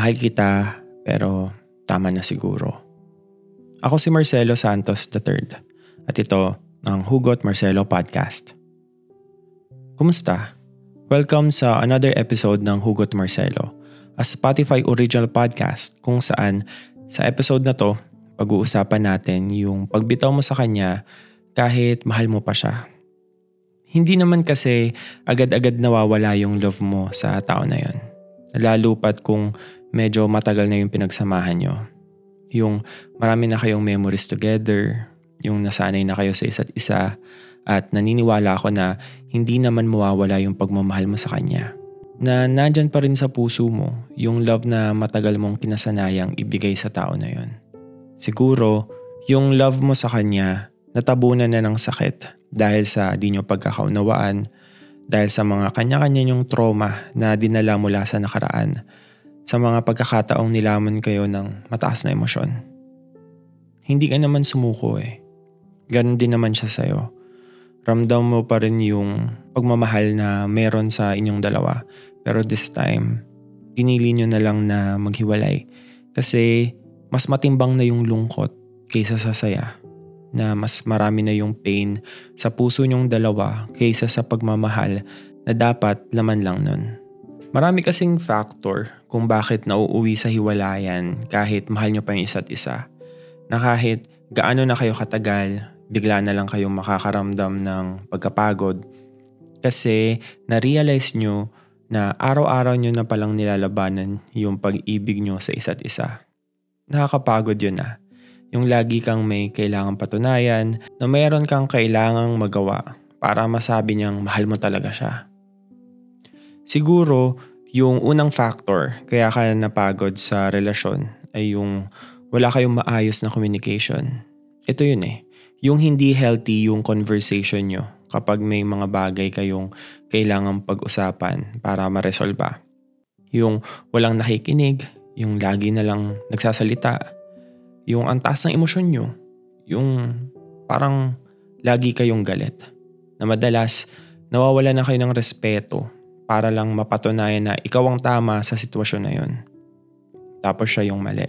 Mahal kita, pero tama na siguro. Ako si Marcelo Santos III at ito ang Hugot Marcelo Podcast. Kumusta? Welcome sa another episode ng Hugot Marcelo, a Spotify original podcast kung saan sa episode na to, pag-uusapan natin yung pagbitaw mo sa kanya kahit mahal mo pa siya. Hindi naman kasi agad-agad nawawala yung love mo sa tao na yon. Lalo pat kung medyo matagal na yung pinagsamahan nyo. Yung marami na kayong memories together, yung nasanay na kayo sa isa't isa, at naniniwala ako na hindi naman mawawala yung pagmamahal mo sa kanya. Na nandyan pa rin sa puso mo yung love na matagal mong kinasanayang ibigay sa tao na yon. Siguro, yung love mo sa kanya natabunan na ng sakit dahil sa di nyo pagkakaunawaan, dahil sa mga kanya-kanya nyong trauma na dinala mula sa nakaraan, sa mga pagkakataong nilaman kayo ng mataas na emosyon. Hindi ka naman sumuko eh. Ganon din naman siya sa'yo. Ramdam mo pa rin yung pagmamahal na meron sa inyong dalawa. Pero this time, pinili nyo na lang na maghiwalay. Kasi mas matimbang na yung lungkot kaysa sa saya na mas marami na yung pain sa puso nyong dalawa kaysa sa pagmamahal na dapat laman lang nun. Marami kasing factor kung bakit nauuwi sa hiwalayan kahit mahal nyo pa yung isa't isa. Na kahit gaano na kayo katagal, bigla na lang kayong makakaramdam ng pagkapagod kasi na-realize nyo na araw-araw nyo na palang nilalabanan yung pag-ibig nyo sa isa't isa. Nakakapagod yun ah yung lagi kang may kailangang patunayan na mayroon kang kailangang magawa para masabi niyang mahal mo talaga siya. Siguro, yung unang factor kaya ka napagod sa relasyon ay yung wala kayong maayos na communication. Ito yun eh. Yung hindi healthy yung conversation nyo kapag may mga bagay kayong kailangang pag-usapan para maresolba. Yung walang nakikinig, yung lagi na lang nagsasalita, yung ang taas ng emosyon nyo, yung parang lagi kayong galit. Na madalas, nawawala na kayo ng respeto para lang mapatunayan na ikaw ang tama sa sitwasyon na yon. Tapos siya yung mali.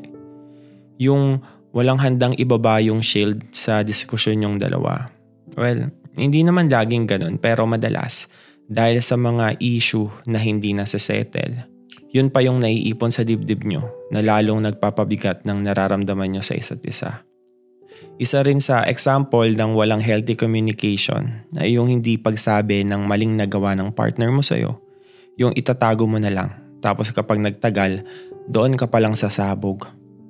Yung walang handang ibaba yung shield sa diskusyon yung dalawa. Well, hindi naman laging ganun pero madalas dahil sa mga issue na hindi na settle yun pa yung naiipon sa dibdib nyo na lalong nagpapabigat ng nararamdaman nyo sa isa't isa. Isa rin sa example ng walang healthy communication ay yung hindi pagsabi ng maling nagawa ng partner mo sa'yo. Yung itatago mo na lang. Tapos kapag nagtagal, doon ka palang sasabog.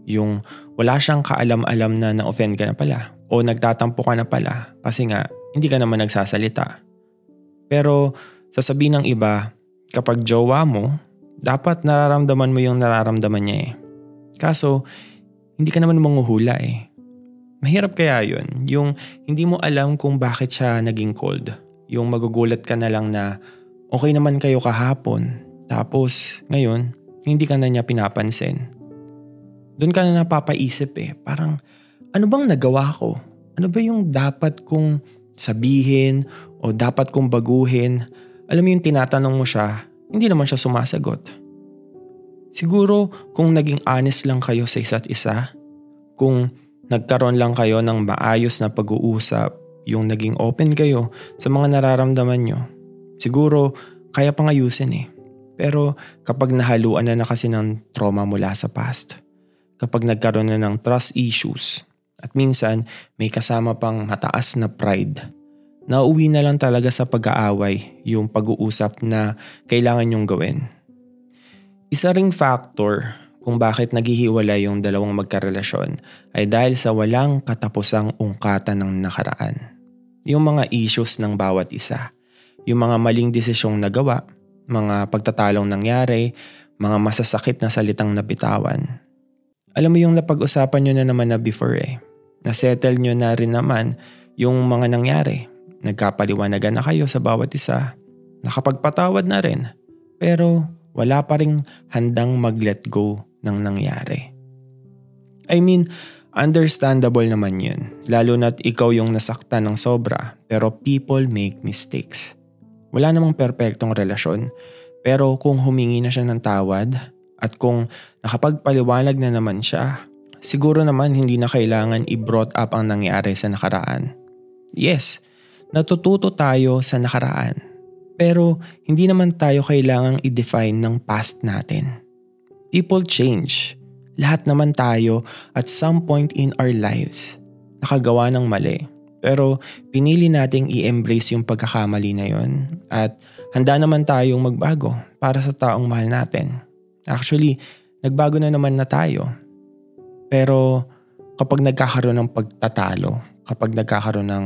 Yung wala siyang kaalam-alam na na-offend ka na pala o nagtatampo ka na pala kasi nga hindi ka naman nagsasalita. Pero sasabihin ng iba, kapag jowa mo, dapat nararamdaman mo yung nararamdaman niya eh. Kaso, hindi ka naman manguhula eh. Mahirap kaya yun, yung hindi mo alam kung bakit siya naging cold. Yung magugulat ka na lang na okay naman kayo kahapon, tapos ngayon, hindi ka na niya pinapansin. Doon ka na napapaisip eh, parang ano bang nagawa ko? Ano ba yung dapat kong sabihin o dapat kong baguhin? Alam mo yung tinatanong mo siya, hindi naman siya sumasagot. Siguro kung naging honest lang kayo sa isa't isa, kung nagkaroon lang kayo ng maayos na pag-uusap, yung naging open kayo sa mga nararamdaman nyo, siguro kaya pang ayusin eh. Pero kapag nahaluan na na kasi ng trauma mula sa past, kapag nagkaroon na ng trust issues, at minsan may kasama pang mataas na pride, nauwi na lang talaga sa pag-aaway yung pag-uusap na kailangan nyong gawin. Isa ring factor kung bakit naghihiwalay yung dalawang magkarelasyon ay dahil sa walang katapusang ungkatan ng nakaraan. Yung mga issues ng bawat isa. Yung mga maling desisyong nagawa, mga pagtatalong nangyari, mga masasakit na salitang nabitawan. Alam mo yung napag-usapan nyo na naman na before eh. Nasettle nyo na rin naman yung mga nangyari Nagkapaliwanagan na kayo sa bawat isa. Nakapagpatawad na rin. Pero wala pa ring handang mag-let go ng nangyari. I mean, understandable naman yun. Lalo na't ikaw yung nasaktan ng sobra. Pero people make mistakes. Wala namang perpektong relasyon. Pero kung humingi na siya ng tawad At kung nakapagpaliwanag na naman siya, siguro naman hindi na kailangan i-brought up ang nangyari sa nakaraan. Yes, natututo tayo sa nakaraan. Pero hindi naman tayo kailangang i-define ng past natin. People change. Lahat naman tayo at some point in our lives nakagawa ng mali. Pero pinili nating i-embrace yung pagkakamali na yon at handa naman tayong magbago para sa taong mahal natin. Actually, nagbago na naman na tayo. Pero kapag nagkakaroon ng pagtatalo, kapag nagkakaroon ng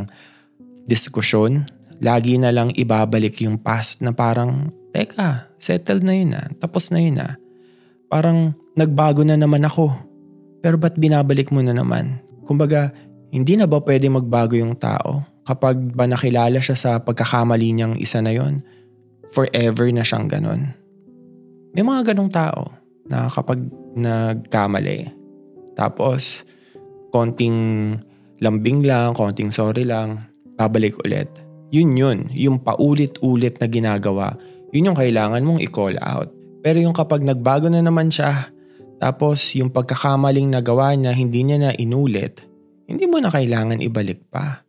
diskusyon, lagi na lang ibabalik yung past na parang, teka, settled na yun ah, tapos na yun ah. Parang nagbago na naman ako. Pero ba't binabalik mo na naman? Kumbaga, hindi na ba pwede magbago yung tao? Kapag ba nakilala siya sa pagkakamali niyang isa na yon, forever na siyang ganon. May mga ganong tao na kapag nagkamali, tapos konting lambing lang, konting sorry lang, babalik ulit. Yun yun, yung paulit-ulit na ginagawa, yun yung kailangan mong i-call out. Pero yung kapag nagbago na naman siya, tapos yung pagkakamaling nagawa niya hindi niya na inulit, hindi mo na kailangan ibalik pa.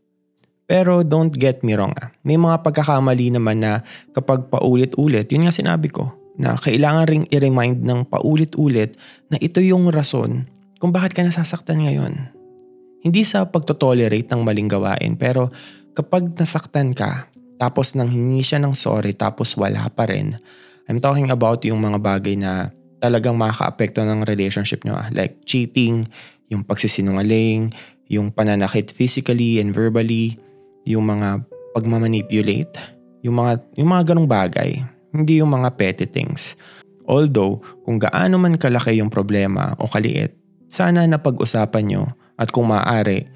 Pero don't get me wrong ah. May mga pagkakamali naman na kapag paulit-ulit, yun nga sinabi ko, na kailangan ring i-remind ng paulit-ulit na ito yung rason kung bakit ka nasasaktan ngayon. Hindi sa pagtotolerate ng maling gawain, pero kapag nasaktan ka, tapos nang hingi siya ng sorry tapos wala pa rin, I'm talking about yung mga bagay na talagang makaka-apekto ng relationship nyo. Ah. Like cheating, yung pagsisinungaling, yung pananakit physically and verbally, yung mga pagmamanipulate, yung mga, yung mga ganong bagay, hindi yung mga petty things. Although, kung gaano man kalaki yung problema o kaliit, sana napag-usapan nyo at kung maaari,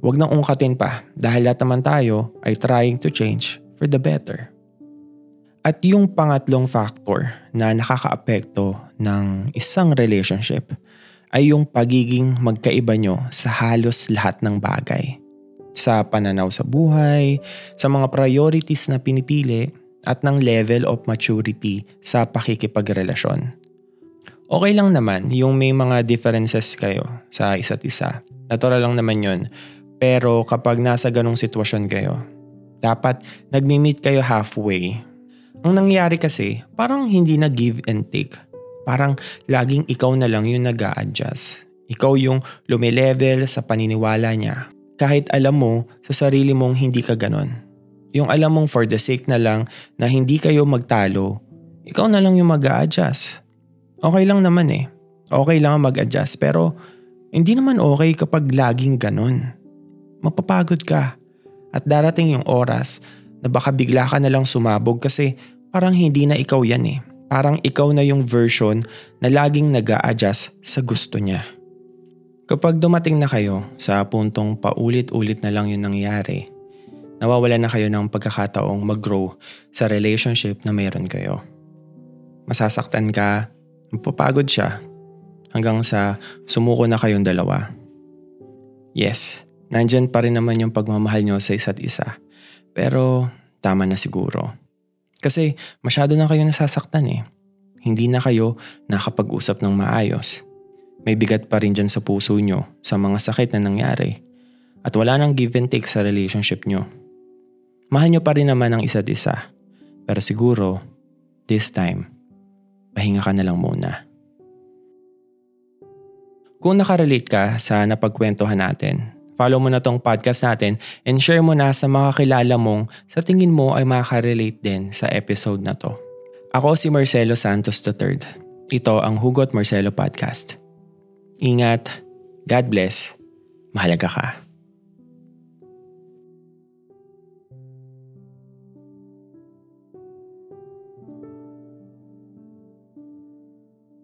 wag nang ungkatin pa dahil lahat naman tayo ay trying to change for the better. At yung pangatlong factor na nakakaapekto ng isang relationship ay yung pagiging magkaiba nyo sa halos lahat ng bagay. Sa pananaw sa buhay, sa mga priorities na pinipili, at ng level of maturity sa pakikipagrelasyon. Okay lang naman yung may mga differences kayo sa isa't isa. Natural lang naman yun. Pero kapag nasa ganong sitwasyon kayo, dapat nagmi-meet kayo halfway. Ang nangyari kasi, parang hindi na give and take parang laging ikaw na lang yung nag adjust Ikaw yung lumilevel sa paniniwala niya. Kahit alam mo sa sarili mong hindi ka ganon. Yung alam mong for the sake na lang na hindi kayo magtalo, ikaw na lang yung mag adjust Okay lang naman eh. Okay lang mag-adjust pero hindi naman okay kapag laging ganon. Mapapagod ka at darating yung oras na baka bigla ka na lang sumabog kasi parang hindi na ikaw yan eh. Parang ikaw na yung version na laging nag adjust sa gusto niya. Kapag dumating na kayo sa puntong paulit-ulit na lang yung nangyari, nawawala na kayo ng pagkakataong mag-grow sa relationship na mayroon kayo. Masasaktan ka, mapapagod siya, hanggang sa sumuko na kayong dalawa. Yes, nandyan pa rin naman yung pagmamahal nyo sa isa't isa. Pero tama na siguro. Kasi masyado na kayo nasasaktan eh. Hindi na kayo nakapag-usap ng maayos. May bigat pa rin dyan sa puso nyo sa mga sakit na nangyari. At wala nang give and take sa relationship nyo. Mahal nyo pa rin naman ang isa't isa. Pero siguro, this time, pahinga ka na lang muna. Kung nakarelate ka sa napagkwentuhan natin, follow mo na tong podcast natin and share mo na sa mga kilala mong sa tingin mo ay makaka-relate din sa episode na to. Ako si Marcelo Santos III. Ito ang Hugot Marcelo Podcast. Ingat, God bless, mahalaga ka.